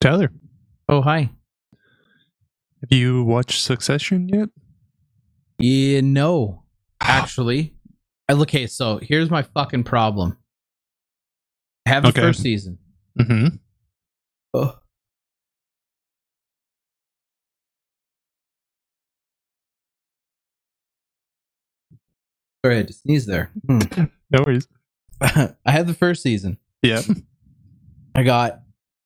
Tyler, Oh, hi. have you watched Succession yet? Yeah, no. Actually, I look. Okay, so here's my fucking problem. I have the Okay. first season. Mm-hmm. Ugh. Sorry, I had to sneeze there. Hmm. No worries. I had the first season. Yeah. I got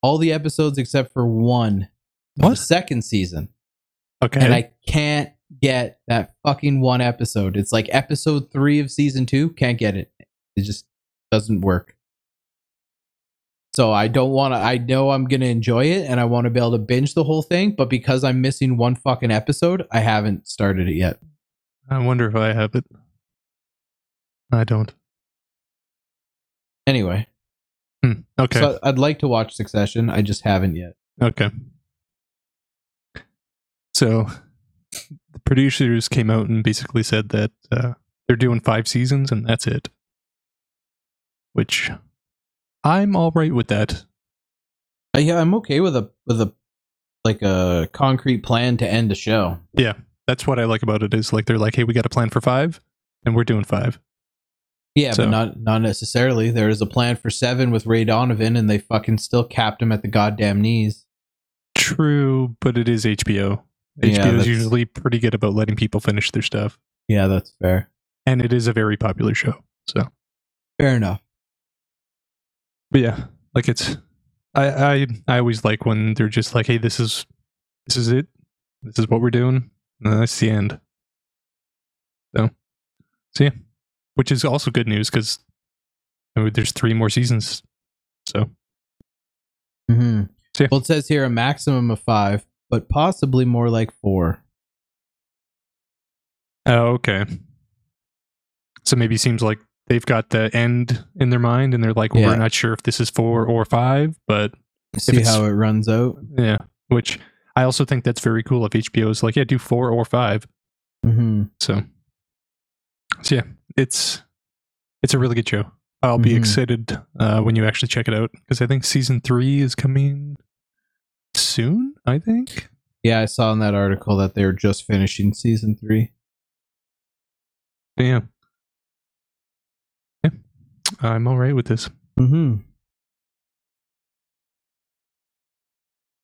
all the episodes except for one. What? second season. Okay. and I can't get that fucking one episode. It's like episode three of season two. Can't get it. It just doesn't work. So I don't want to. I know I'm gonna enjoy it, and I want to be able to binge the whole thing. But because I'm missing one fucking episode, I haven't started it yet. I wonder if I have it. I don't. Anyway, Hmm. Okay. so I'd like to watch Succession. I just haven't yet. okay. So the producers came out and basically said that uh, they're doing five seasons and that's it. Which I'm all right with that. Uh, yeah, I'm okay with a with a like a concrete plan to end the show. Yeah, that's what I like about it is like they're like, hey, we got a plan for five, and we're doing five. Yeah, So- but not not necessarily. There is a plan for seven with Ray Donovan, and they fucking still capped him at the goddamn knees. True, but it is HBO. Yeah, HBO is usually pretty good about letting people finish their stuff, Yeah, that's fair. and it is a very popular show. So, Fair enough. but yeah, like it's, I I I always like when they're just like, hey, this is this is it, this is what we're doing, and that's the end. So, so yeah, which is also good news because there's three more seasons. So hmm So, yeah. Well, it says here a maximum of five, but possibly more like four. Oh, okay. So maybe it seems like they've got the end in their mind and they're like, Yeah. we're not sure if this is four or five, but See how it runs out. yeah, which I also think that's very cool if HBO is like, yeah, do four or five. hmm So, so yeah, it's, it's a really good show. I'll be Mhm. excited uh, when you actually check it out because I think season three is coming soon, I think. Yeah, I saw in that article that they were just finishing season three. Damn. Yeah. I'm all right with this. hmm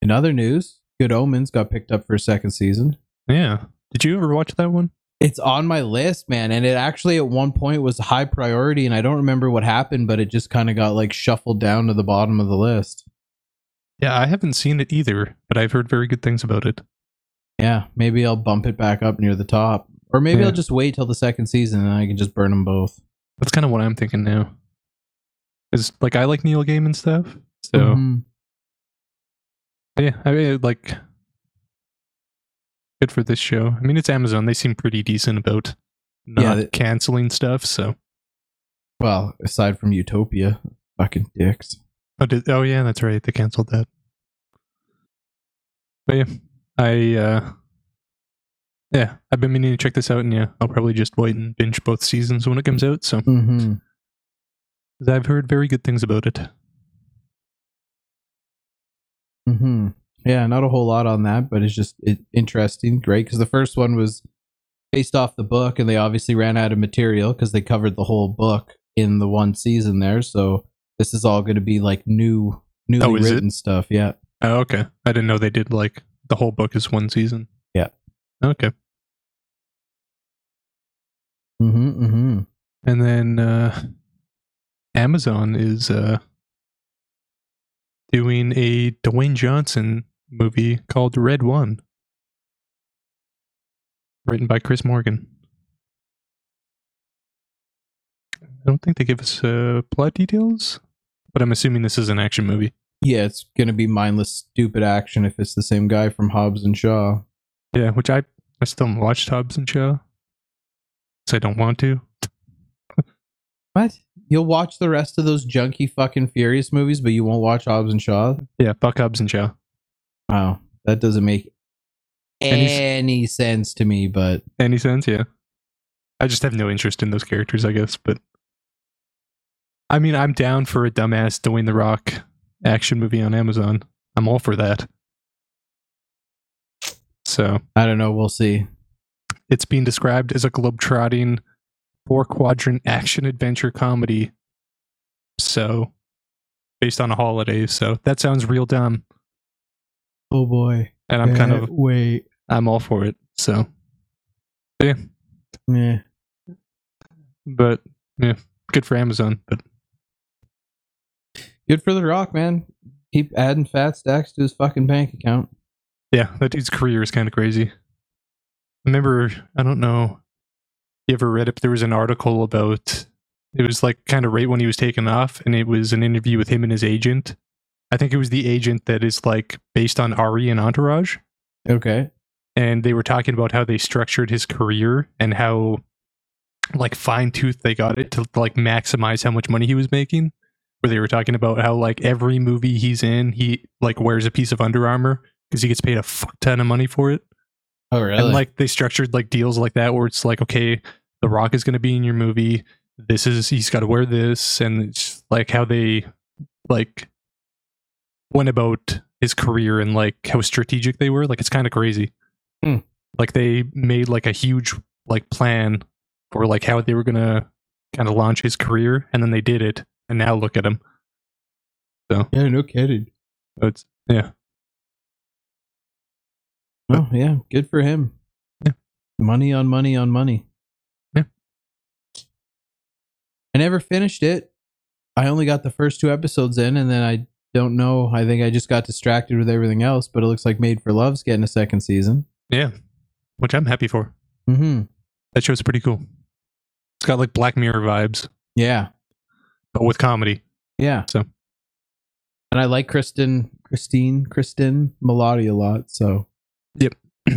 In other news, Good Omens got picked up for a second season. Yeah. Did you ever watch that one? It's on my list, man, and it actually at one point was high priority, and I don't remember what happened, but it just kind of got like shuffled down to the bottom of the list. Yeah, I haven't seen it either, but I've heard very good things about it. Yeah, maybe I'll bump it back up near the top, or maybe Yeah. I'll just wait till the second season and I can just burn them both. That's kind of what I'm thinking now. Is like I like Neil Gaiman stuff, so Mhm. yeah, I mean like good for this show. I mean, it's Amazon; they seem pretty decent about not Yeah, canceling stuff. So, well, aside from Utopia, fucking dicks. oh, did, oh yeah, that's right, they canceled that. But yeah, I uh yeah, I've been meaning to check this out, and yeah, I'll probably just wait and binge both seasons when it comes out. So, Mm-hmm. I've heard very good things about it. Mm-hmm. Yeah, not a whole lot on that, but it's just it, interesting, great. Because the first one was based off the book, and they obviously ran out of material because they covered the whole book in the one season there. So this is all going to be like new, newly Oh, is it? written stuff. Yeah. Oh, okay. I didn't know they did like the whole book is one season. Yeah. Okay. Mm-hmm. Mm-hmm. And then uh Amazon is uh doing a Dwayne Johnson movie called Red One. Written by Chris Morgan. I don't think they give us uh, plot details, but I'm assuming this is an action movie. Yeah, it's gonna be mindless, stupid action if it's the same guy from Hobbs and Shaw. Yeah, which I I still haven't watched Hobbs and Shaw. So I don't want to. What? You'll watch the rest of those junky fucking Furious movies, but you won't watch Hobbs and Shaw? Yeah, fuck Hobbs and Shaw. Wow, that doesn't make Any any sense to me. But Any sense? Yeah. I just have no interest in those characters, I guess. But I mean, I'm down for a dumbass Dwayne the Rock action movie on Amazon. I'm all for that. So I don't know. We'll see. it's being described as a globetrotting four quadrant action adventure comedy. So based on a holiday. So that sounds real dumb. Oh boy. And I'm kind of uh, wait. I'm all for it. So Yeah. Yeah. but yeah, good for Amazon. But Good for the Rock, man. Keep adding fat stacks to his fucking bank account. yeah, that dude's career is kind of crazy. Remember, I don't know. You ever read it? But there was an article about it was like kind of right when he was taken off, and it was an interview with him and his agent. I think it was the agent that is like based on Ari and Entourage. Okay. and they were talking about how they structured his career and how like fine tooth they got it to like maximize how much money he was making where they were talking about how like every movie he's in he like wears a piece of Under Armour because he gets paid a fuck ton of money for it Oh really? and like they structured like deals like that where it's like okay the rock is going to be in your movie this is he's got to wear this and it's like how they like went about his career and like how strategic they were like it's kind of crazy Hmm. like they made like a huge like plan for like how they were to kind of launch his career and then they did it and now look at him So yeah, no kidding. so it's yeah Oh yeah, good for him. Yeah. Money on money on money. Yeah. I never finished it. I only got the first two episodes in, and then I don't know. I think I just got distracted with everything else. But it looks like Made for Love's getting a second season. yeah which i'm happy for Mm-hmm. that show's pretty cool it's got like black mirror vibes Yeah. but with comedy Yeah. So. And I like Kristen, Christine, Kristen Milioti a lot. So Yep.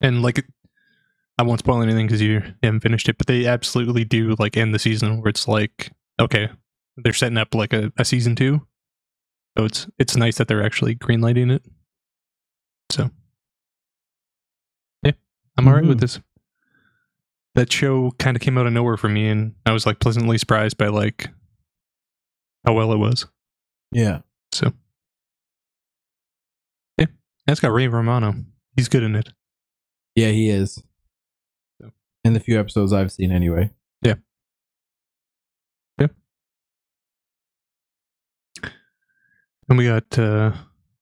and like i won't spoil anything because you haven't finished it but they absolutely do like end the season where it's like okay they're setting up like a, a season two so it's it's nice that they're actually greenlighting it so yeah i'm all right with Mhm. this that show kind of came out of nowhere for me and i was like pleasantly surprised by like how well it was yeah. so yeah that's got ray romano he's good in it Yeah, he is. So. In the few episodes I've seen anyway. And we got uh,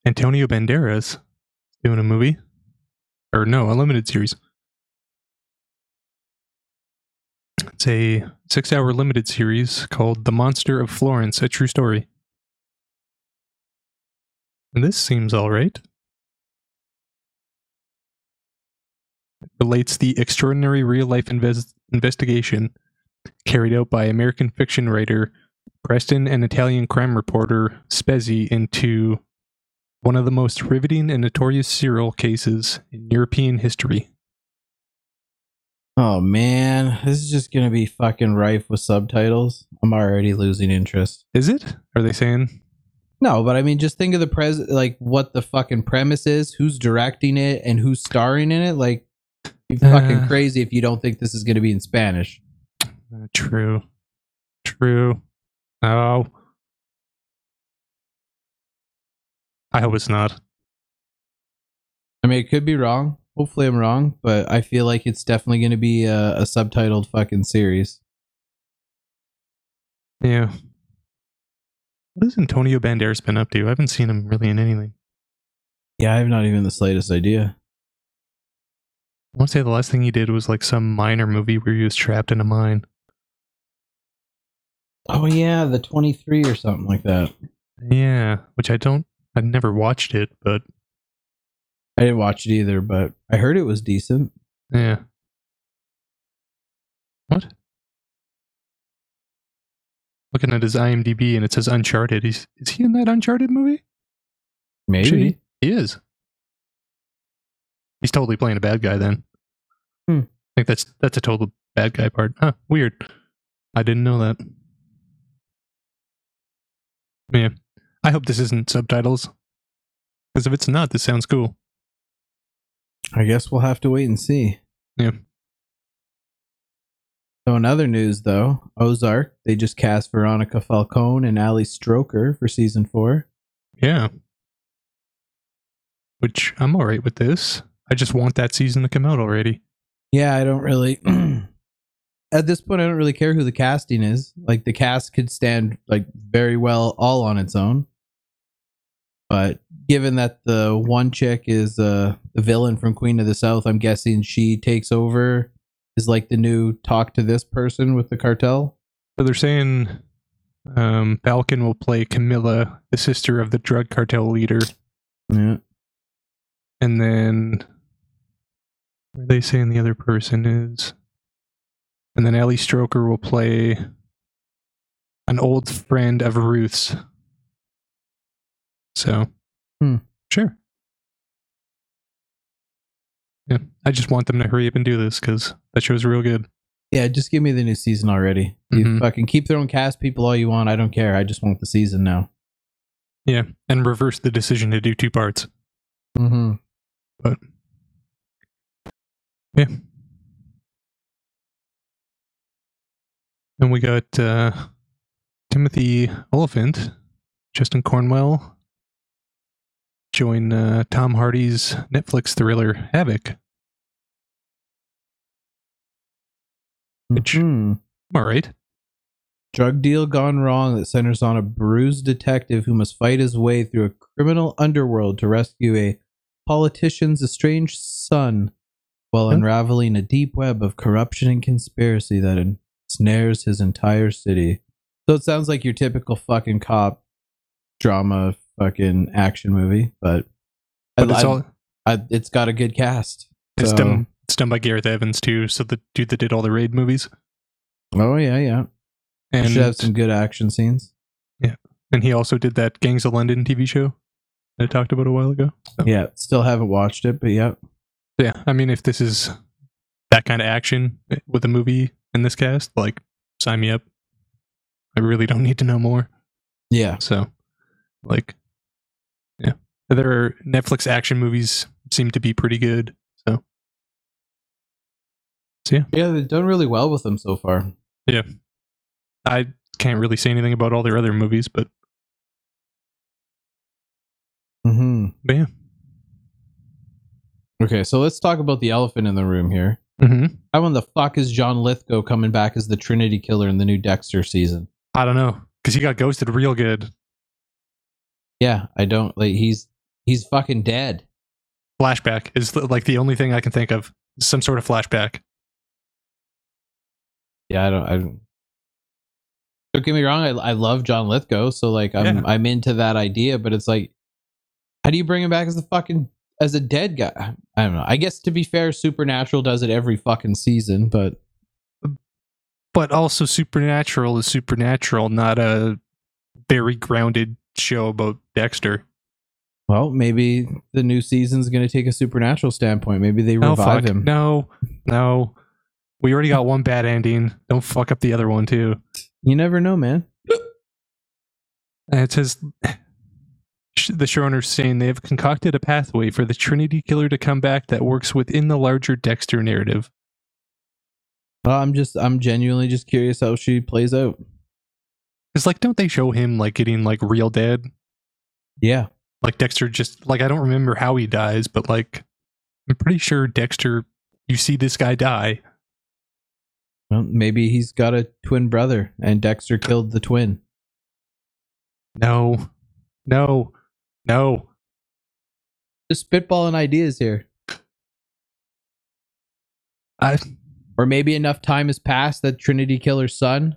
Antonio Banderas doing a movie. Or no, a limited series. It's a six hour limited series called The Monster of Florence, a true story. And this seems alright. It relates the extraordinary real life inves- investigation carried out by American fiction writer Preston and Italian crime reporter Spezi into one of the most riveting and notorious serial cases in European history. Oh man, this is just gonna be fucking rife with subtitles. I'm already losing interest. Is it? Are they saying? No, but I mean, just think of the pres like what the fucking premise is, who's directing it, and who's starring in it. Like, you're fucking Uh. crazy if you don't think this is gonna be in Spanish. Uh, true. True. Oh. I hope it's not. I mean, it could be wrong. Hopefully, I'm wrong, but I feel like it's definitely gonna be a, a subtitled fucking series. Yeah. What has Antonio Banderas been up to? I haven't seen him really in anything. Yeah, I have not even the slightest idea. I want to say the last thing he did was like some minor movie where he was trapped in a mine. Oh yeah, the 23 or something like that. Yeah, which I don't. I never watched it, but I didn't watch it either, but I heard it was decent. yeah. What? Looking at his IMDb and it says Uncharted. He's is he in that Uncharted movie? Maybe. He? He is. He's totally playing a bad guy then. Hmm. I think that's that's a total bad guy part. Huh, weird. I didn't know that. Yeah. I hope this isn't subtitles. Because if it's not, this sounds cool. I guess we'll have to wait and see. Yeah. So in other news though, Ozark, they just cast Veronica Falcón and Ali Stroker for season four. Yeah. which I'm all right with this. I just want that season to come out already. Yeah, I don't really. At this point, I don't really care who the casting is. Like the cast could stand like very well all on its own. But given that the one chick is uh, the villain from Queen of the South, I'm guessing she takes over is like the new talk to this person with the cartel. So they're saying um, Falcón will play Camilla, the sister of the drug cartel leader, Yeah. and then are they saying the other person is? And then Ellie Stroker will play an old friend of Ruth's. So, Hmm. sure. Yeah, I just want them to hurry up and do this because that show's real good. Yeah, just give me the new season already. You Mhm. fucking keep throwing cast people all you want. I don't care. I just want the season now. Yeah, and reverse the decision to do two parts. Mm-hmm. But yeah. And we got uh, Timothy Olyphant, Justin Cornwell, join uh, Tom Hardy's Netflix thriller Havoc. Which- Mhm. All right. Drug deal gone wrong that centers on a bruised detective who must fight his way through a criminal underworld to rescue a politician's estranged son while unraveling a deep web of corruption and conspiracy that ensnares his entire city. So it sounds like your typical fucking cop drama fucking action movie, but, But I- it's I- all I, it's got a good cast. it's So- done it's done by Gareth Evans too, so the dude that did all the raid movies. Oh yeah, yeah. And Should have some good action scenes. Yeah. And he also did that Gangs of London TV show that I talked about a while ago. Yeah, still haven't watched it, but yeah. Yeah, I mean, if this is that kind of action with a movie in this cast, like, sign me up. I really don't need to know more. Yeah. So, like, yeah, their Netflix action movies seem to be pretty good. So, so yeah, Yeah, they've done really well with them so far. Yeah, I can't really say anything about all their other movies, but, Mm-hmm. but yeah. Okay, so let's talk about the elephant in the room here. Hmm How in the fuck is John Lithgow coming back as the Trinity Killer in the new Dexter season? I don't know because he got ghosted real good. Yeah, I don't like. He's he's fucking dead. Flashback is like the only thing I can think of. Some sort of flashback. Yeah, I don't. I don't. Don't get me wrong. I I love John Lithgow, so like I'm Yeah. I'm into that idea. But it's like, how do you bring him back as the fucking as a dead guy? I don't know. I guess to be fair, Supernatural does it every fucking season, but but also supernatural is supernatural not a very grounded show about dexter well, maybe the new season's going to take a supernatural standpoint. Maybe they oh revive fuck him. no no we already got one bad ending don't fuck up the other one too You never know, man. It's it the showrunners saying they have concocted a pathway for the trinity killer to come back that works within the larger dexter narrative Well, I'm just I'm genuinely just curious how she plays out. it's like don't they show him like getting like real dead Yeah. like dexter just like i don't remember how he dies but like i'm pretty sure dexter you see this guy die Well, maybe he's got a twin brother and Dexter killed the twin. No, no, no. Just spitballing ideas here. I Or maybe enough time has passed that Trinity Killer's son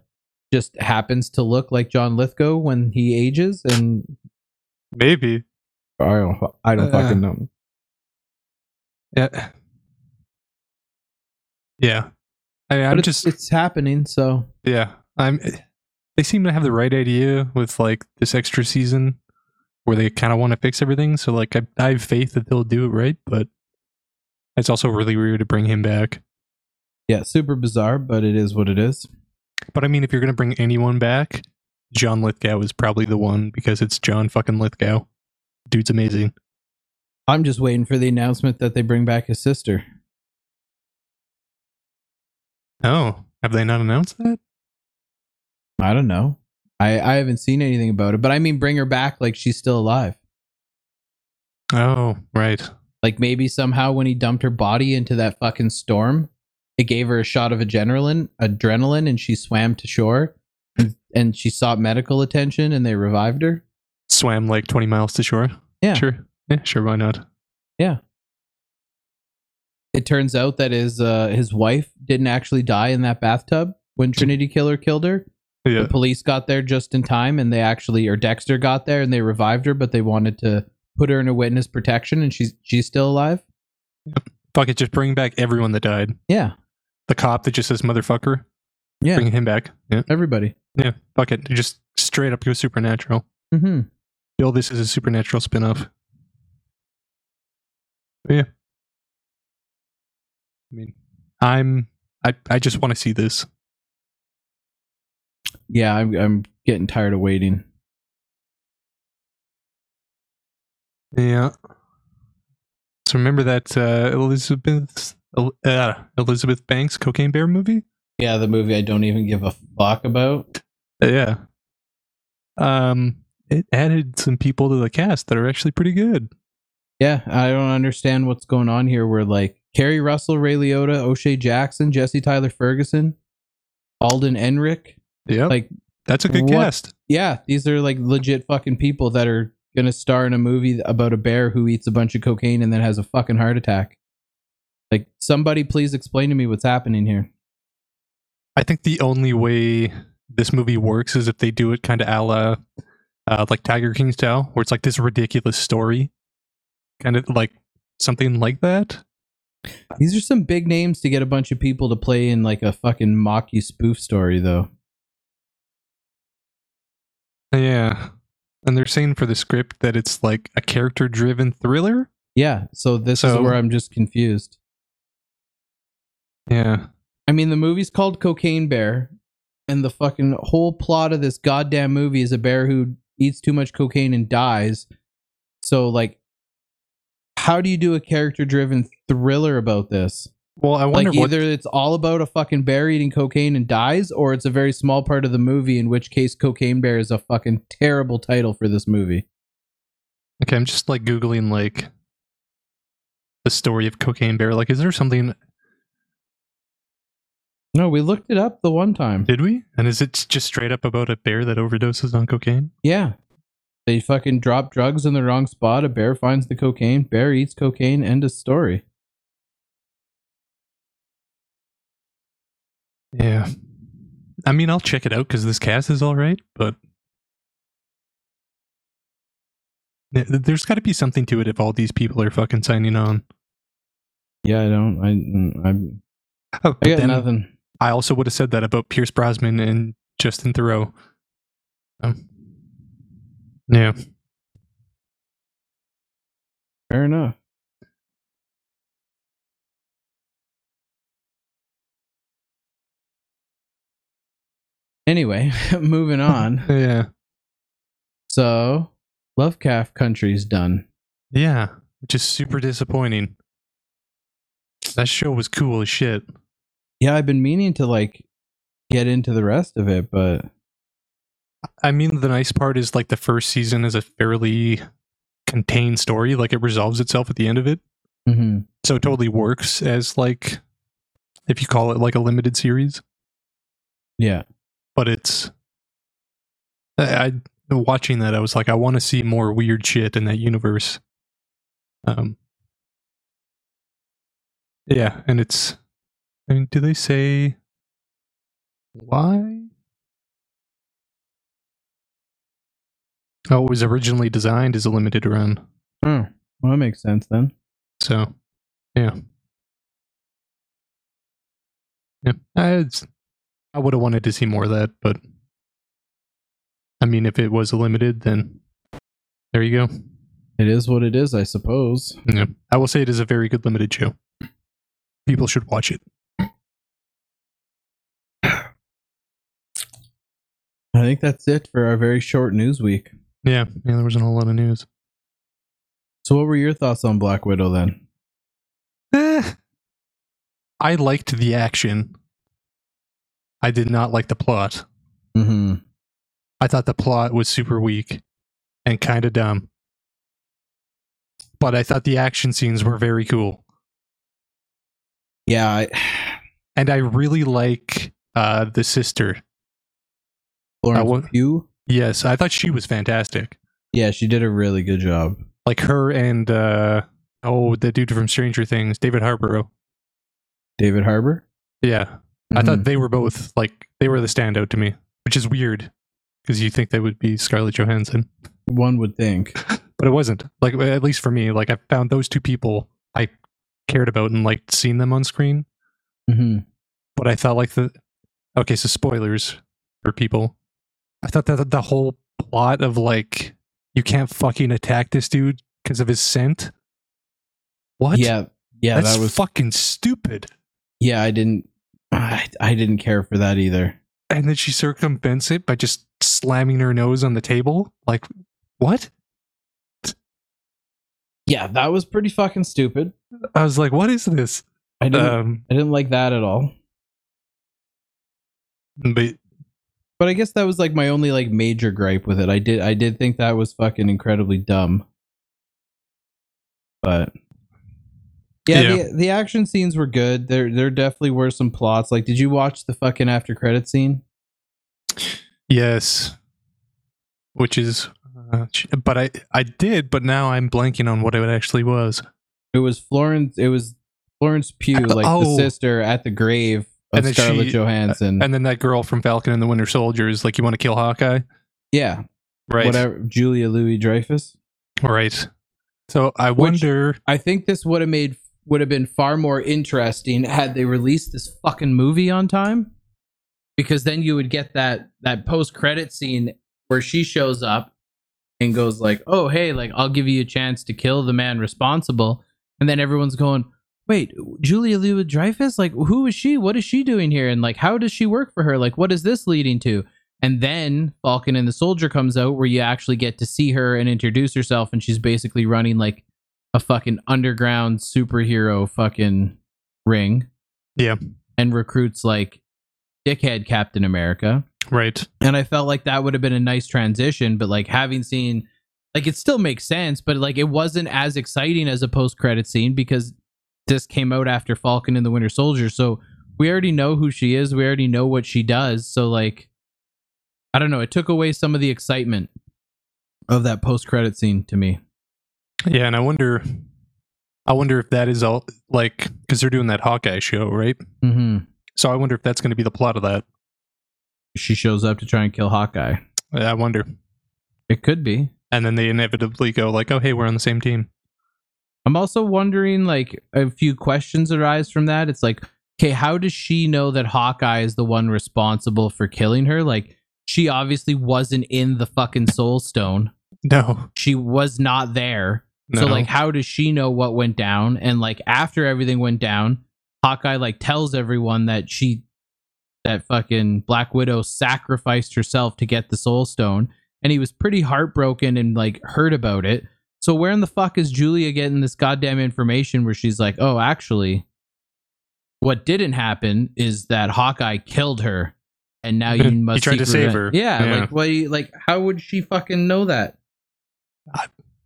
just happens to look like John Lithgow when he ages and maybe. I don't I don't Uh. fucking know. Yeah. Yeah. I mean, But I'm it's, just it's happening, so yeah. I'm. They seem to have the right idea with like this extra season, where they kind of want to fix everything. So like, I, I have faith that they'll do it right, but it's also really weird to bring him back. yeah, super bizarre, but it is what it is. But I mean, if you're gonna bring anyone back, John Lithgow is probably the one because it's John fucking Lithgow. Dude's amazing. I'm just waiting for the announcement that they bring back his sister. Oh, have they not announced that? I don't know. I I haven't seen anything about it, but I mean bring her back like she's still alive. Oh, right. Like maybe somehow when he dumped her body into that fucking storm, it gave her a shot of adrenaline, adrenaline, and she swam to shore, and, and she sought medical attention, and they revived her. Swam like 20 miles to shore. Yeah. Sure. Yeah, sure. Why not? Yeah. It turns out that his uh, his wife didn't actually die in that bathtub when Trinity Killer killed her. Yeah. The police got there just in time, and they actually, or Dexter got there, and they revived her, but they wanted to put her in a witness protection, and she's she's still alive. Fuck it. Just bring back everyone that died. Yeah, The cop that just says motherfucker. yeah, Bring him back. Yeah. everybody. Yeah. Fuck it. Just straight up go supernatural. Mm-hmm. Bill, this is a supernatural spin-off. Yeah. I mean, I'm I I just want to see this. Yeah, I'm I'm getting tired of waiting. Yeah. So remember that uh, Elizabeth uh, Elizabeth Banks Cocaine Bear movie? Yeah, the movie I don't even give a fuck about. Yeah. Um, it added some people to the cast that are actually pretty good. Yeah, I don't understand what's going on here. We're like Keri Russell, Ray Liotta, O'Shea Jackson, Jesse Tyler Ferguson, Alden Ehrenreich. Yeah, Like, that's a good what- cast. yeah, these are like legit fucking people that are gonna star in a movie about a bear who eats a bunch of cocaine and then has a fucking heart attack. Like, somebody please explain to me what's happening here. I think the only way this movie works is if they do it kind of a la uh, like Tiger King style, where it's like this ridiculous story, kind of like something like that. These are some big names to get a bunch of people to play in like a fucking mocky spoof story, though. Yeah, and they're saying for the script that it's like a character-driven thriller. Yeah, so this is where I'm just confused. Yeah, I mean, the movie's called Cocaine Bear, and the fucking whole plot of this goddamn movie is a bear who eats too much cocaine and dies. So, like, how do you do a character driven thriller about this? Well, I wonder Like, what it's all about a fucking bear eating cocaine and dies, or it's a very small part of the movie, in which case Cocaine Bear is a fucking terrible title for this movie. Okay, I'm just like googling like the story of Cocaine Bear. Like, is there something? No, we looked it up the one time. Did we? And is it just straight up about a bear that overdoses on cocaine? Yeah. They fucking drop drugs in the wrong spot. A bear finds the cocaine. Bear eats cocaine. End of story. Yeah. I mean, I'll check it out because this cast is all right, but there's got to be something to it if all these people are fucking signing on. Yeah, I don't. I mm, I'm, Oh, I got then nothing. I also would have said that about Pierce Brosnan and Justin Theroux. Um, yeah. Fair enough. Anyway, moving on. Yeah. So, Lovecraft Country's done. Yeah. Which is super disappointing. That show was cool as shit. Yeah, I've been meaning to like get into the rest of it, but I mean, the nice part is like the first season is a fairly contained story. Like it resolves itself at the end of it. Mhm. So it totally works as like, if you call it like a limited series, yeah, but it's, I, I watching that, I was like, I want to see more weird shit in that universe. Um, yeah. And it's, I mean, do they say why? Oh, it was originally designed as a limited run. oh, well, that makes sense then. So, yeah. Yeah. I, it's- I would have wanted to see more of that, but I mean, if it was limited, then there you go. It is what it is, I suppose. Yeah. I will say it is a very good limited show. People should watch it. I think that's it for our very short news week. Yeah. Yeah. There wasn't a whole lot of news. So, what were your thoughts on Black Widow then? Eh, I liked the action. I did not like the plot. Mm-hmm. I thought the plot was super weak and kind of dumb. but I thought the action scenes were very cool. Yeah, I, And I really like uh the sister. Florence Uh, Pugh. Yes, I thought she was fantastic. Yeah, she did a really good job. Like her and uh oh, the dude from Stranger Things, David Harborough. David Harbour. Yeah. I Mhm. thought they were both like they were the standout to me, which is weird because you think they would be Scarlett Johansson, one would think. but it wasn't. Like at least for me, like I found those two people I cared about and liked seeing them on screen, hmm but I felt like the okay, so spoilers for people. I thought that the whole plot of like you can't fucking attack this dude because of his scent. What? Yeah, yeah, that's that was. fucking stupid. yeah, I didn't. I, I didn't care for that either. And then she circumvents it by just slamming her nose on the table. Like, what? Yeah, that was pretty fucking stupid. I was like, what is this? I didn't. Um, I didn't like that at all. but But I guess that was like my only like major gripe with it. I did. I did think that was fucking incredibly dumb. But yeah, Yeah. The, the action scenes were good. There, there definitely were some plots. Like, did you watch the fucking after credit scene? yes, which is, uh, but I I did, but now I'm blanking on what it actually was. It was Florence. It was Florence Pugh, like the Oh. sister at the grave of Scarlett she- Johansson. And then that girl from Falcon and the Winter Soldier is like, you want to kill Hawkeye, yeah, right? whatever. Julia Louis Dreyfus. Right. So I Which- wonder. I think this would have made would have been far more interesting had they released this fucking movie on time. Because then you would get that that post credit scene where she shows up and goes like, "Oh, hey, like I'll give you a chance to kill the man responsible." And then everyone's going, "Wait, Julia Louis Dreyfus? Like who is she? What is she doing here? And like how does she work for her? Like what is this leading to?" And then Falcon and the Soldier comes out where you actually get to see her and introduce herself and she's basically running like a fucking underground superhero fucking ring. Yeah. And recruits like dickhead Captain America. Right. And I felt like that would have been a nice transition, but like having seen like it still makes sense, but like it wasn't as exciting as a post credit scene because this came out after Falcon and the Winter Soldier. So we already know who she is. We already know what she does. So like I don't know, it took away some of the excitement of that post credit scene to me. Yeah, and I wonder. I wonder if that is all like because they're doing that Hawkeye show, right? Mm-hmm. So I wonder if that's going to be the plot of that. She shows up to try and kill Hawkeye. I wonder. It could be. And then they inevitably go like, "Oh, hey, we're on the same team." I'm also wondering, like, a few questions arise from that. It's like, okay, how does she know that Hawkeye is the one responsible for killing her? Like, she obviously wasn't in the fucking Soul Stone. No, She was not there. No. So, like, how does she know what went down? And like, after everything went down, Hawkeye like tells everyone that she, that fucking Black Widow sacrificed herself to get the Soul Stone, and he was pretty heartbroken and like hurt about it. So where in the fuck is Julia getting this goddamn information where she's like, oh, actually, what didn't happen is that Hawkeye killed her, and now you He must tried to save revenge." her. Yeah, Yeah. like, what? Like, how would she fucking know that?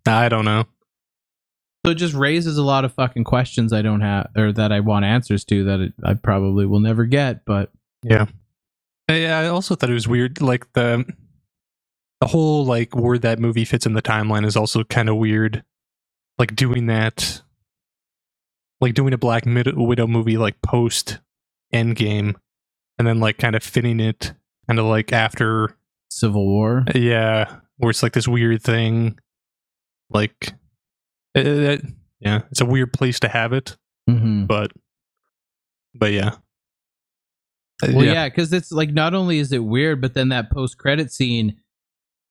I don't know. So it just raises a lot of fucking questions I don't have, or that I want answers to that it, I probably will never get. But Yeah. Uh, yeah, I also thought it was weird. Like the the whole like where that movie fits in the timeline is also kind of weird. Like doing that, like doing a Black Mid- Widow movie like post Endgame, and then like kind of fitting it kind of like after. Civil War, Yeah, where it's like this weird thing. Like, it, it- yeah, it's a weird place to have it, mm-hmm. but, but yeah. Uh, well, yeah, because it's like not only is it weird, but then that post credit scene,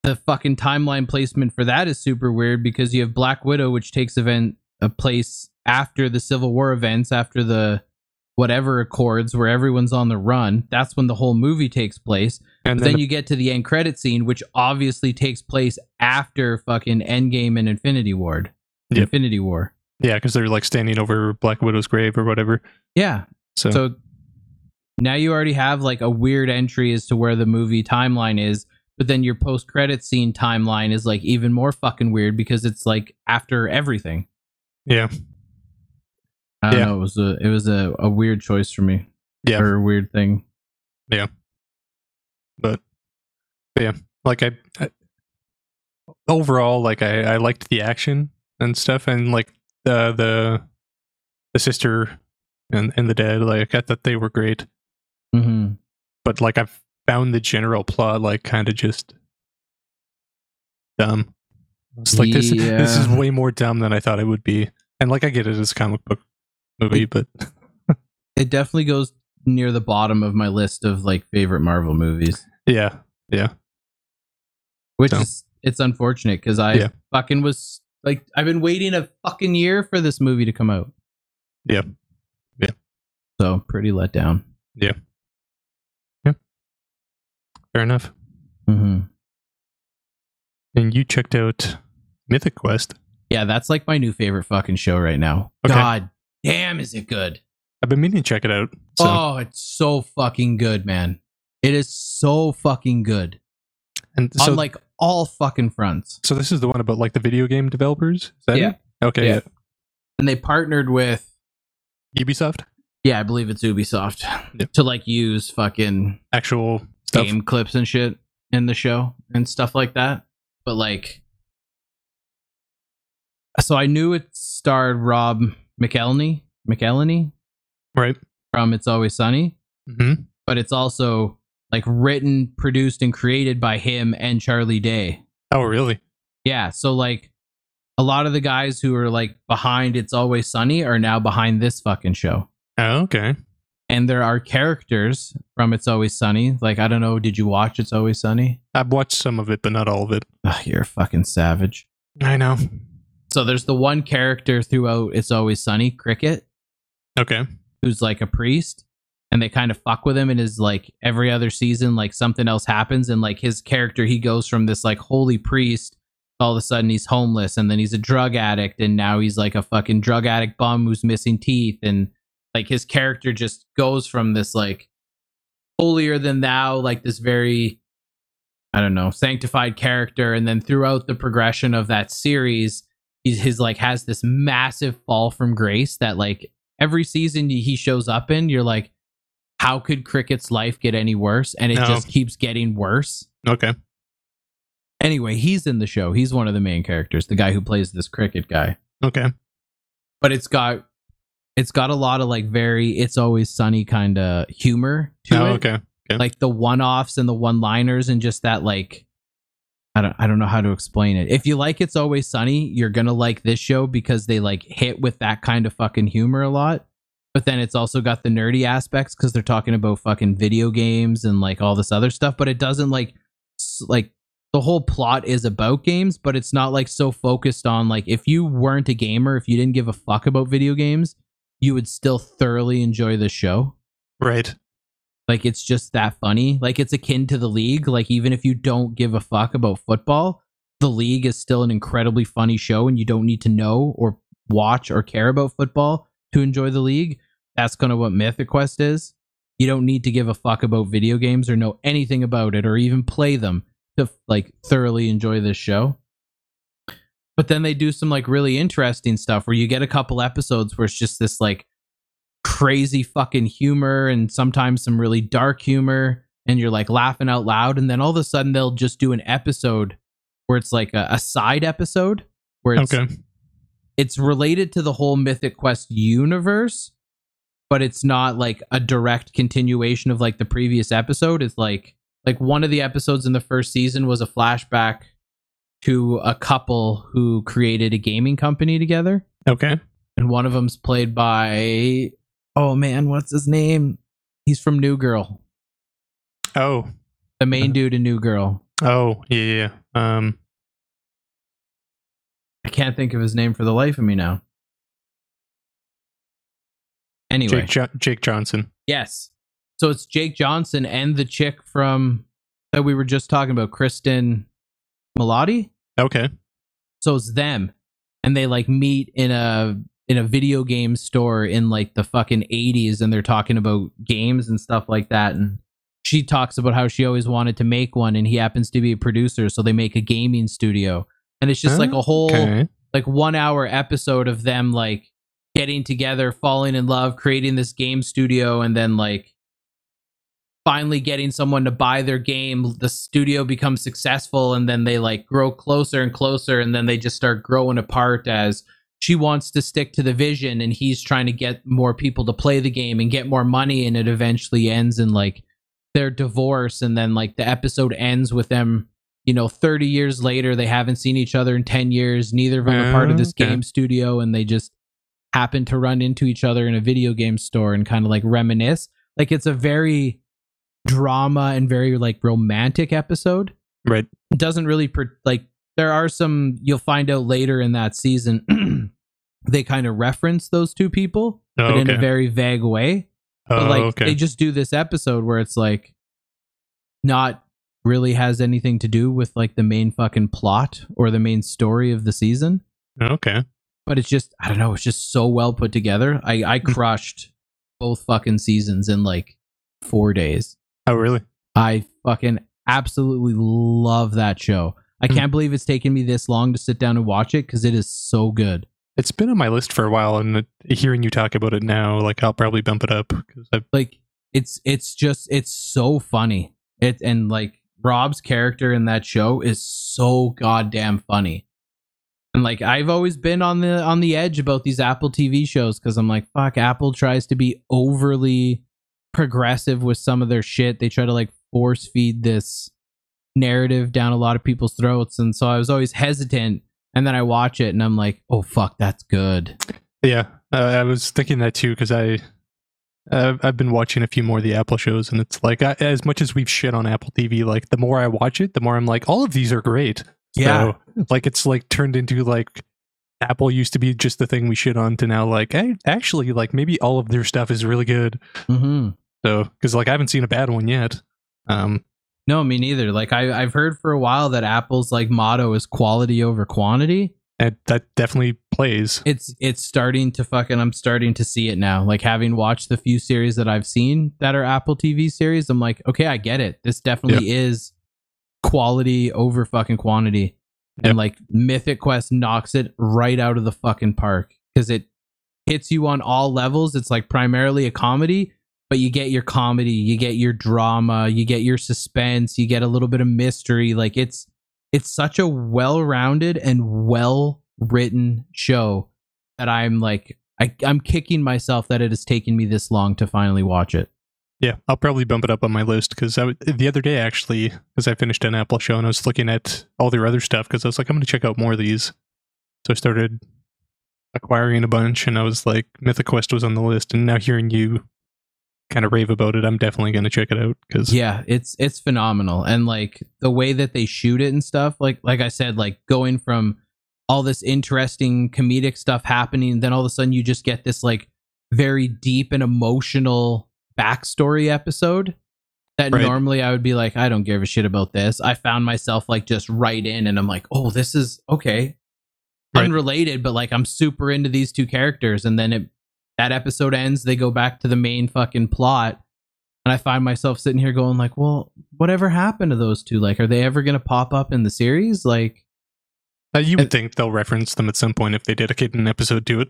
the fucking timeline placement for that is super weird because you have Black Widow, which takes event a place after the Civil War events, after the whatever accords where everyone's on the run. That's when the whole movie takes place. and But then you get to the end credit scene, which obviously takes place after fucking Endgame and Infinity Ward. Yep. Infinity War. Yeah, because they're like standing over Black Widow's grave or whatever. Yeah. So, So now you already have like a weird entry as to where the movie timeline is, but then your post credit scene timeline is like even more fucking weird because it's like after everything. Yeah. I don't Yeah. know. It was a it was a, a weird choice for me. Yeah. Or a weird thing. Yeah. But yeah, like I, I overall like I I liked the action and stuff, and like the the the sister and and the dad, like I thought they were great, Mm-hmm. but like I've found the general plot like kind of just dumb. It's like this this is way more dumb than I thought it would be, and like I get it as a comic book movie, but It definitely goes near the bottom of my list of like favorite Marvel movies. yeah, yeah, Which So- is it's unfortunate because I Yeah. fucking was like I've been waiting a fucking year for this movie to come out. Yeah. Yeah. So pretty let down. Yeah. Yeah. Fair enough. Mm-hmm. And you checked out Mythic Quest. Yeah, that's like my new favorite fucking show right now. Okay. God damn, is it good? I've been meaning to check it out. So Oh, it's so fucking good, man. It is so fucking good and so on like all fucking fronts. so this is the one about like the video game developers. Is that Yeah. it? Okay. Yeah. And they partnered with. Ubisoft. yeah, I believe it's Ubisoft Yep. to like use fucking Actual stuff. game clips and shit in the show and stuff like that. But like, so I knew it starred Rob McElhenney, McElhenney Right. from It's Always Sunny, hmm but it's also like written, produced, and created by him and Charlie Day. Oh, really? Yeah, so like a lot of the guys who are like behind It's Always Sunny are now behind this fucking show. Oh, okay. And there are characters from It's Always Sunny. Like, I don't know, did you watch It's Always Sunny? I've watched some of it, but not all of it. Ugh, you're a fucking savage. I know. So there's the one character throughout It's Always Sunny, Cricket, Okay. who's like a priest, and they kind of fuck with him and is like every other season, like something else happens, and like his character, he goes from this like holy priest, all of a sudden he's homeless, and then he's a drug addict, and now he's like a fucking drug addict bum who's missing teeth, and like his character just goes from this like holier than thou, like this very I don't know, sanctified character, and then throughout the progression of that series, he's his like has this massive fall from grace that like every season he shows up in, you're like, how could Cricket's life get any worse? And it No. just keeps getting worse. Okay. Anyway, he's in the show. He's one of the main characters, the guy who plays this cricket guy. Okay. But it's got it's got a lot of like very it's always sunny kind of humor to Oh, it. okay. like the one-offs and the one-liners and just that like I don't I don't know how to explain it. If you like It's Always Sunny, you're going to like this show because they like hit with that kind of fucking humor a lot. But then it's also got the nerdy aspects cuz they're talking about fucking video games and like all this other stuff, but it doesn't like like the whole plot is about games, but it's not like so focused on like if you weren't a gamer, if you didn't give a fuck about video games, you would still thoroughly enjoy the show. Right. Like it's just that funny. Like it's akin to the league. Like even if you don't give a fuck about football, the league is still an incredibly funny show and you don't need to know or watch or care about football to enjoy the league. That's kind of what Mythic Quest is. You don't need to give a fuck about video games or know anything about it or even play them to like thoroughly enjoy this show. But then they do some like really interesting stuff where you get a couple episodes where it's just this like crazy fucking humor and sometimes some really dark humor and you're like laughing out loud and then all of a sudden they'll just do an episode where it's like a, a side episode where it's Okay. it's related to the whole mythic quest universe but it's not like a direct continuation of like the previous episode it's like like one of the episodes in the first season was a flashback to a couple who created a gaming company together Okay. and one of them's played by oh man what's his name he's from new girl Oh. the main Uh-huh. dude in new girl Oh. Yeah. Yeah. yeah. Um. i can't think of his name for the life of me now anyway Jake jo- Jake Johnson. yes so it's jake johnson and the chick from that we were just talking about kristen Milioti. Okay. so it's them and they like meet in a in a video game store in like the fucking 80s and they're talking about games and stuff like that and she talks about how she always wanted to make one and he happens to be a producer so they make a gaming studio and it's just like a whole Okay. like one hour episode of them like getting together, falling in love, creating this game studio, and then like finally getting someone to buy their game. The studio becomes successful, and then they like grow closer and closer, and then they just start growing apart as she wants to stick to the vision and he's trying to get more people to play the game and get more money and it eventually ends in like their divorce and then like the episode ends with them you know 30 years later they haven't seen each other in 10 years neither of them are part of this oh, Okay. game studio and they just happen to run into each other in a video game store and kind of like reminisce like it's a very drama and very like romantic episode Right. it doesn't really per- like there are some you'll find out later in that season they kind of reference those two people Oh, but in a very vague way but Oh, like okay. they just do this episode where it's like not really has anything to do with like the main fucking plot or the main story of the season okay. But it's just i don't know it's just so well put together i i Hmm. crushed both fucking seasons in like four days Oh, really? I fucking absolutely love that show. I Hmm. can't believe it's taken me this long to sit down and watch it because it is so good. It's been on my list for a while, and uh, hearing you talk about it now, like I'll probably bump it up because I've Like it's it's just it's so funny. It and like Rob's character in that show is so goddamn funny. And like I've always been on the on the edge about these Apple TV shows because I'm like, fuck, Apple tries to be overly progressive with some of their shit. They try to like force feed this narrative down a lot of people's throats. And so I was always hesitant. And then I watch it and I'm like, oh fuck, that's good. yeah. Uh, I was thinking that too because I. I've been watching a few more of the Apple shows, and it's like I, as much as we've shit on Apple TV, like the more I watch it, the more I'm like, all of these are great. Yeah. So, like it's like turned into like Apple used to be just the thing we shit on to now like hey, actually like maybe all of their stuff is really good. Mm-hmm. So because like I haven't seen a bad one yet. Um, No, me neither. Like I, I've heard for a while that Apple's like motto is quality over quantity. and that definitely plays. It's it's starting to fucking. I'm starting to see it now. Like having watched the few series that I've seen that are Apple TV series, I'm like, okay, I get it. This definitely is quality over fucking quantity. Yep. And like Mythic Quest knocks it right out of the fucking park because it hits you on all levels. It's like primarily a comedy, but you get your comedy, you get your drama, you get your suspense, you get a little bit of mystery. Like it's it's such a well-rounded and well-written show that I'm like I, I'm kicking myself that it has taken me this long to finally watch it. Yeah, I'll probably bump it up on my list because the other day actually, because I finished an Apple show and I was looking at all their other stuff because I was like, I'm going to check out more of these. So I started acquiring a bunch, and I was like, Mythic Quest was on the list, and now hearing you kind of rave about it, I'm definitely going to check it out because Yeah, it's it's phenomenal, and like the way that they shoot it and stuff. Like like I said, like going from all this interesting comedic stuff happening, then all of a sudden you just get this like very deep and emotional backstory episode that Right. normally I would be like, I don't give a shit about this. I found myself like just right in, and I'm like, oh, this is okay, Right. unrelated, but like I'm super into these two characters, and then it that episode ends, they go back to the main fucking plot, and I find myself sitting here going like, well, whatever happened to those two? Like, are they ever gonna pop up in the series? Like, uh, you would and- think they'll reference them at some point if they dedicate an episode to it.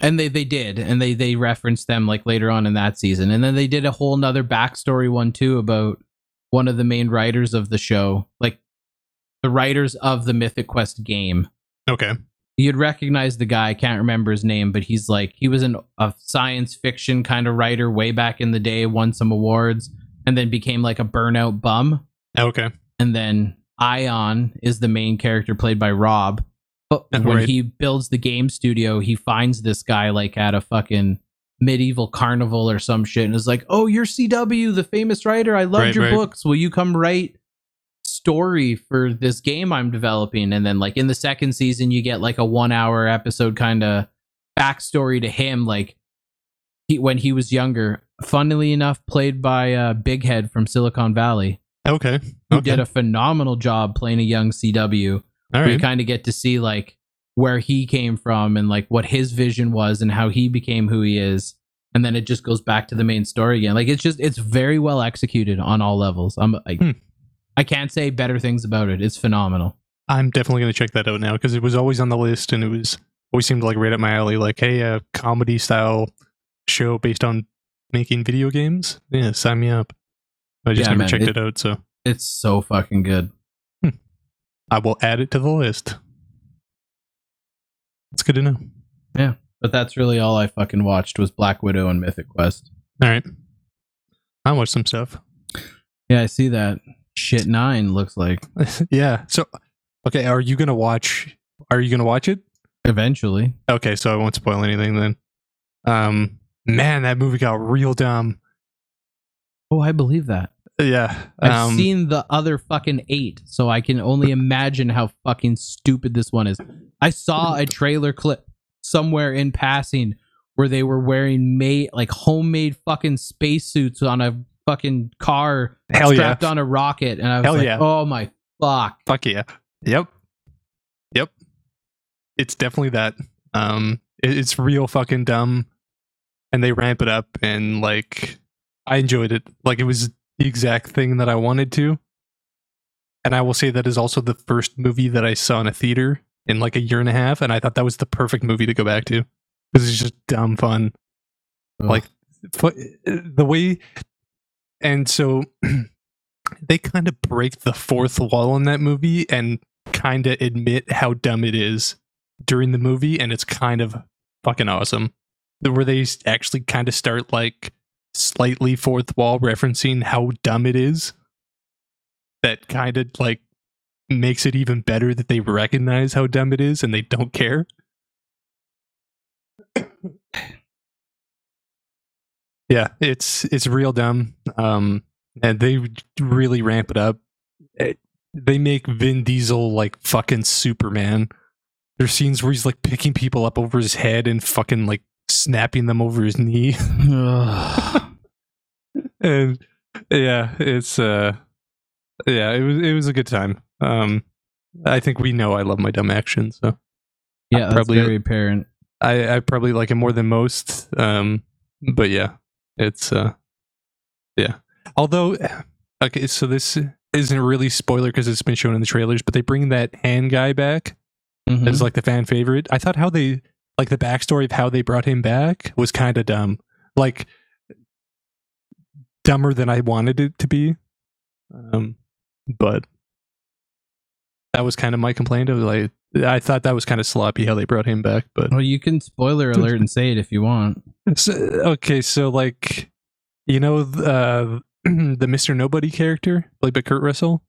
And they they did, and they they referenced them like later on in that season, and then they did a whole nother backstory one too about one of the main writers of the show, like the writers of the Mythic Quest game. Okay. you'd recognize the guy. I can't remember his name, but he's like he was an, a science fiction kind of writer way back in the day, won some awards, and then became like a burnout bum. Okay. And then Ian is the main character played by Rob. But when right. he builds the game studio, he finds this guy like at a fucking medieval carnival or some shit and is like, Oh, you're CW, the famous writer. I loved Right, your right. books. Will you come write story for this game I'm developing? And then like in the second season, you get like a one hour episode kind of backstory to him, like he when he was younger. Funnily enough, played by uh, Big Head from Silicon Valley Okay. who Okay. did a phenomenal job playing a young CW. All where you kind of get to see like where he came from and like what his vision was and how he became who he is. And then it just goes back to the main story again. Like it's just it's very well executed on all levels. I'm I, Hmm. I can't say better things about it. It's phenomenal. I'm definitely gonna check that out now because it was always on the list and it was always seemed like right up my alley. Like, hey, a comedy style show based on making video games. Yeah, sign me up. I just Yeah, never man, checked it- it out, so It's so fucking good. I will add it to the list. It's good to know. Yeah, but that's really all I fucking watched was Black Widow and Mythic Quest. All right, I watched some stuff. Yeah, I see that. Shit nine looks like yeah. So, okay, are you gonna watch? Are you gonna watch it? eventually. Okay, so I won't spoil anything then. Um, man, that movie got real dumb. Oh, I believe that. Yeah, I've um, seen the other fucking eight, so I can only imagine how fucking stupid this one is. I saw a trailer clip somewhere in passing where they were wearing made like homemade fucking spacesuits on a fucking car Hell yeah. strapped on a rocket, and I was Hell like, yeah. "Oh my fuck!" Fuck yeah. Yep. Yep. It's definitely that. Um it- it's real fucking dumb. And they ramp it up and like I enjoyed it. Like it was the exact thing that I wanted to. And I will say that is also the first movie that I saw in a theater in like a year and a half, and I thought that was the perfect movie to go back to. Because it's just dumb fun. Like uh, the way and so they kind of break the fourth wall in that movie and kind of admit how dumb it is during the movie and it's kind of fucking awesome where they actually kind of start like slightly fourth wall referencing how dumb it is that kind of like makes it even better that they recognize how dumb it is and they don't care? Yeah it's it's real dumb um and they really ramp it up. It- they make vin diesel like fucking superman. There's scenes where he's like picking people up over his head and fucking like snapping them over his knee and yeah it's uh yeah it was it was a good time um i think we know i love my dumb action so yeah, Probably- very apparent. I, I probably like it more than most. Um, but yeah, it's uh, yeah. Although, okay, so this isn't really spoiler because it's been shown in the trailers, but they bring that hand guy back Mhm. as like the fan favorite. I thought how they like the backstory of how they brought him back was kind of dumb, like dumber than I wanted it to be. Um, but that was kind of my complaint. Of like, I thought that was kind of sloppy how they brought him back, but well, you can spoiler alert and say it if you want. so, okay, so like, you know, uh, the Mister Nobody character played by Kurt Russell.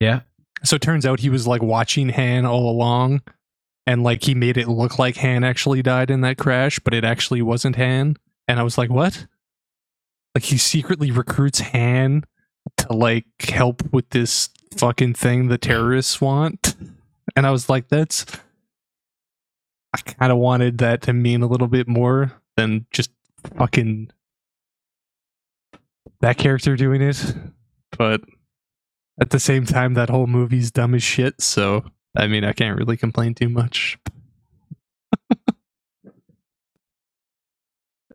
Yeah. So it turns out he was like watching Han all along, and like he made it look like Han actually died in that crash, but it actually wasn't Han. And I was like, what? Like he secretly recruits Han to like help with this fucking thing the terrorists want. And I was like, that's. I kind of wanted that to mean a little bit more than just fucking that character doing it. But at the same time, that whole movie's dumb as shit. So, I mean, I can't really complain too much.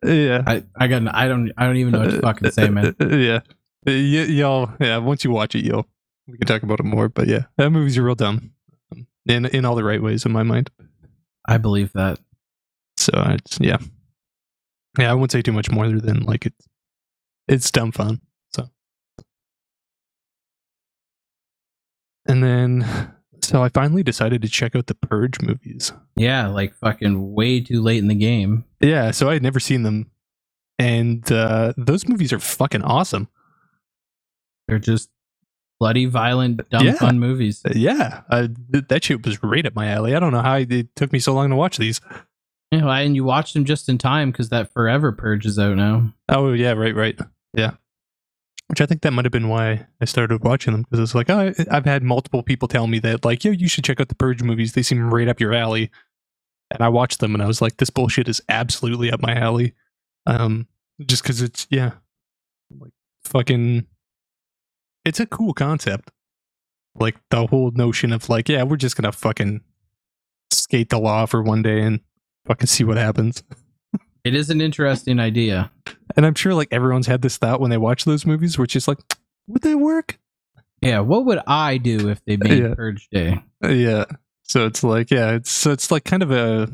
yeah. I, I got I don't I don't even know what to fucking say, man. yeah. Y- y'all, yeah, once you watch it, you'll, we can talk about it more. But yeah, that movie's real dumb um, in, in all the right ways, in my mind. I believe that. So it's yeah, yeah. I won't say too much more than like it's it's dumb fun. So and then so I finally decided to check out the Purge movies. Yeah, like fucking way too late in the game. Yeah, so I had never seen them, and uh, those movies are fucking awesome. They're just bloody, violent, dumb, Yeah. fun movies. Uh, yeah, uh, th- that shit was right up my alley. I don't know how it took me so long to watch these. Yeah, and you watched them just in time because that Forever Purge is out now. Oh yeah, right, right, yeah. Which I think that might have been why I started watching them because it's like oh, I've had multiple people tell me that like yo, you should check out the Purge movies. They seem right up your alley, and I watched them and I was like, this bullshit is absolutely up my alley. Um, just because it's yeah, like fucking, it's a cool concept. Like the whole notion of like yeah, we're just gonna fucking skate the law for one day and fucking see what happens. It is an interesting idea. And I'm sure like everyone's had this thought when they watch those movies, it's just like, would they work? Yeah, what would I do if they made Yeah. Purge Day? Yeah. So it's like, yeah, it's so it's like kind of a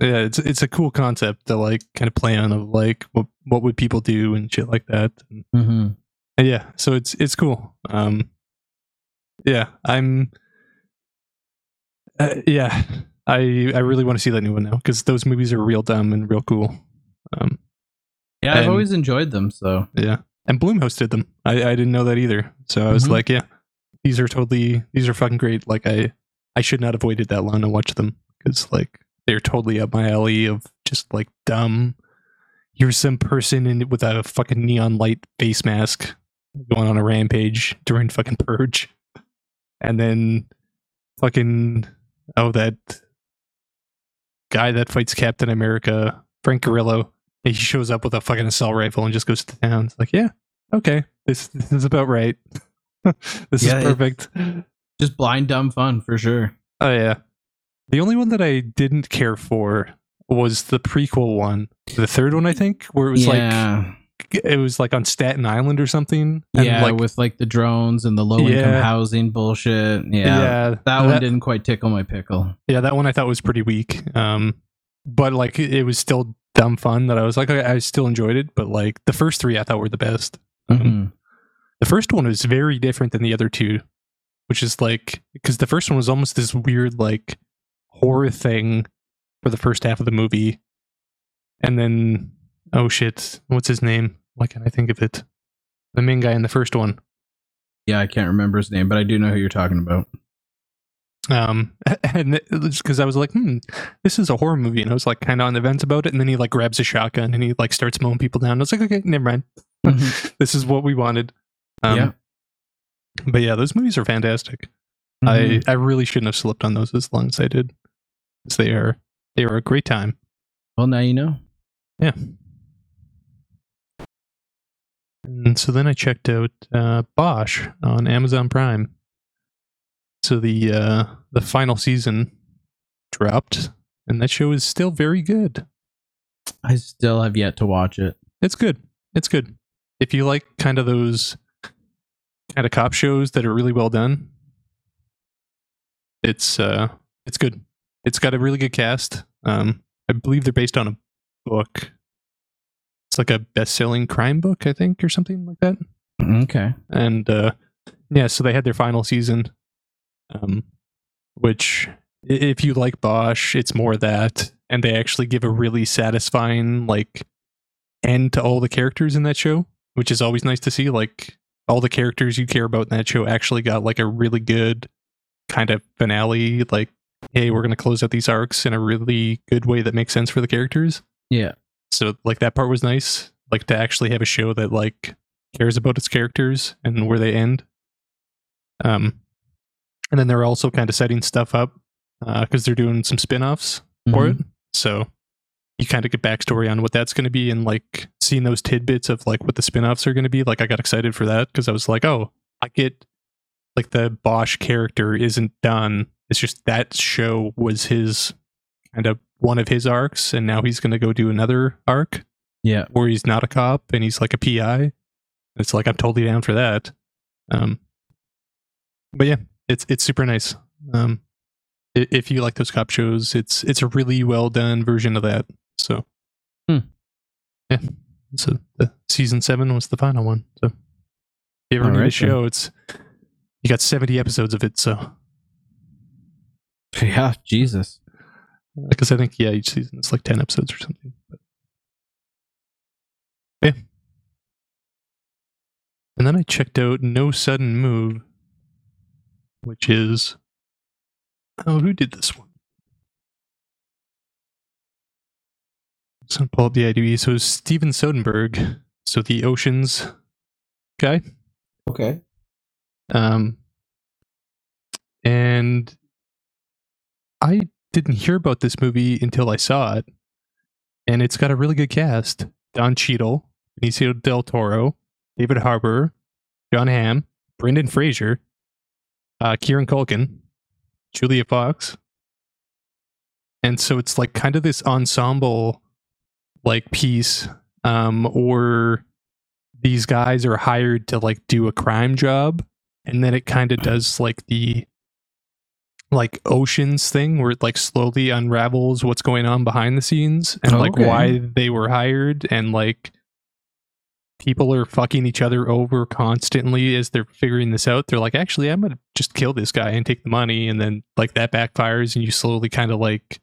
yeah, it's it's a cool concept to like kind of play on of like what what would people do and shit like that. And, Mm-hmm. yeah, so it's it's cool. Um yeah, I'm uh, yeah, I I really want to see that new one now cuz those movies are real dumb and real cool. Um Yeah, I've always enjoyed them. So yeah. And Bloom hosted them. I I didn't know that either. So I was Mhm. like, yeah, these are totally these are fucking great. Like I I should not have waited that long to watch them cuz like they're totally up my alley of just like dumb here's some person in with a fucking neon light face mask going on a rampage during fucking purge. And then fucking oh that guy that fights Captain America, Frank Grillo, he shows up with a fucking assault rifle and just goes to town. It's like, yeah, okay, this, this is about right. this Yeah, is perfect. just blind dumb fun for sure. Oh yeah. The only one that I didn't care for was the prequel one, the third one, I think, where it was yeah, like it was like on Staten Island or something. And yeah, like with like the drones and the low income Yeah. housing bullshit. Yeah, yeah, that one didn't quite tickle my pickle. Yeah, that one I thought was pretty weak. Um, but like it, was still dumb fun that I was like I, I still enjoyed it. But like the first three I thought were the best. Mhm. The first one was very different than the other two, which is like because the first one was almost this weird like horror thing for the first half of the movie, and then oh shit, what's his name? Why can't I think of it? The main guy in the first one. Yeah, I can't remember his name, but I do know who you're talking about. Um, and because I was like, hmm, this is a horror movie, and I was like kind of on the fence about it, and then he like grabs a shotgun and he like starts mowing people down. I was like, okay, never mind. this is what we wanted. Um, Yeah. But yeah, those movies are fantastic. Mhm. I I really shouldn't have slipped on those as long as I did. 'Cause they are they are a great time. well, now you know. And so then I checked out uh, Bosch on Amazon Prime. So the uh, the final season dropped, and that show is still very good. I still have yet to watch it. It's good. It's good. If you like kind of those kind of cop shows that are really well done, it's uh it's good. It's got a really good cast. Um I believe they're based on a book. It's like a best-selling crime book, I think, or something like that. Okay. And uh yeah, so they had their final season. Um which if you like Bosch, it's more that and they actually give a really satisfying like end to all the characters in that show, which is always nice to see like all the characters you care about in that show actually got like a really good kind of finale like hey, we're going to close out these arcs in a really good way that makes sense for the characters. Yeah. So like that part was nice, like to actually have a show that like cares about its characters and where they end. Um, and then they're also kind of setting stuff up because they're doing some spin-offs for Mhm. it. So you kind of get backstory on what that's going to be and like seeing those tidbits of like what the spin-offs are going to be. Like I got excited for that because I was like, oh, I get like the Bosch character isn't done. It's just that show was his kind of one of his arcs, and now he's going to go do another arc Yeah. where he's not a cop and he's like a PI. It's like I'm totally down for that. Um, but yeah, it's it's super nice. Um, if you like those cop shows, it's it's a really well done version of that. So, Hmm. yeah. So the season seven was the final one. So if you ever need a Alright then. show, it's you got 70 episodes of it. So Yeah. Jesus. Because I think yeah, each season it's like 10 episodes or something. But, yeah. And then I checked out No Sudden Move, which is oh, who did this one? So pull up the IMDb. So it's Steven Soderbergh, so the Oceans guy. Okay. Um, and I didn't hear about this movie until I saw it, and it's got a really good cast: Don Cheadle, Benicio del Toro, David Harbour, Jon Hamm, Brendan Fraser, uh, Kieran Culkin, Julia Fox, and so it's like kind of this ensemble like piece, um, or these guys are hired to like do a crime job. And then it kind of does like the like oceans thing where it like slowly unravels what's going on behind the scenes and like why they were hired and like people are fucking each other over constantly as they're figuring this out. They're like actually i'm gonna just kill this guy and take the money and then like that backfires and you slowly kind of like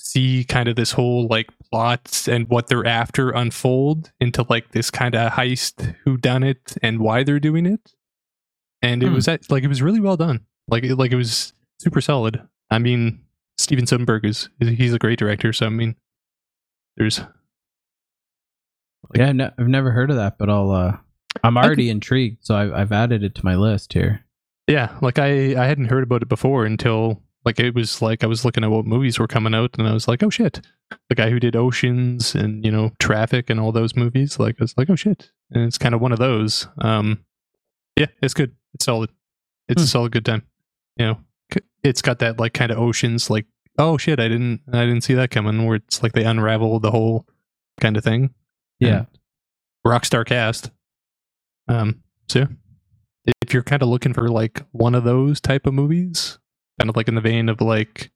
see kind of this whole like plots and what they're after unfold into like this kind of heist who done it and why they're doing it. And it Hmm. was like it was really well done. Like it, like it was super solid i mean steven Soderbergh is he's a great director so i mean there's yeah, no, I've never heard of that, but I'll. uh I'm I could- already intrigued, so I've, I've added it to my list here. Yeah, like I I hadn't heard about it before until like it was like I was looking at what movies were coming out and I was like, oh shit, the guy who did Oceans and you know Traffic and all those movies, like I was like, oh shit, and it's kind of one of those. Um, yeah, it's good. It's solid. It's Hmm. a solid good time. You know, it's got that like kind of Oceans like oh shit, I didn't I didn't see that coming. Where it's like they unravel the whole kind of thing. Yeah. Rockstar cast. Um, so if you're kind of looking for like one of those type of movies, kind of like in the vein of like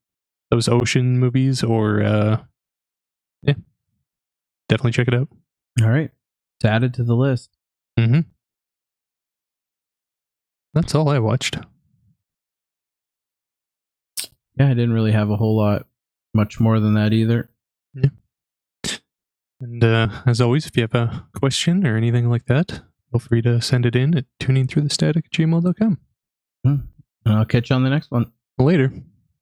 those ocean movies, or uh, yeah, definitely check it out. All right, it's added to the list. Mm-hmm. That's all I watched. Yeah, I didn't really have a whole lot, much more than that either. And uh, as always, if you have a question or anything like that, feel free to send it in at tuningthroughthestatic at gmail.com. And I'll catch you on the next one. Later.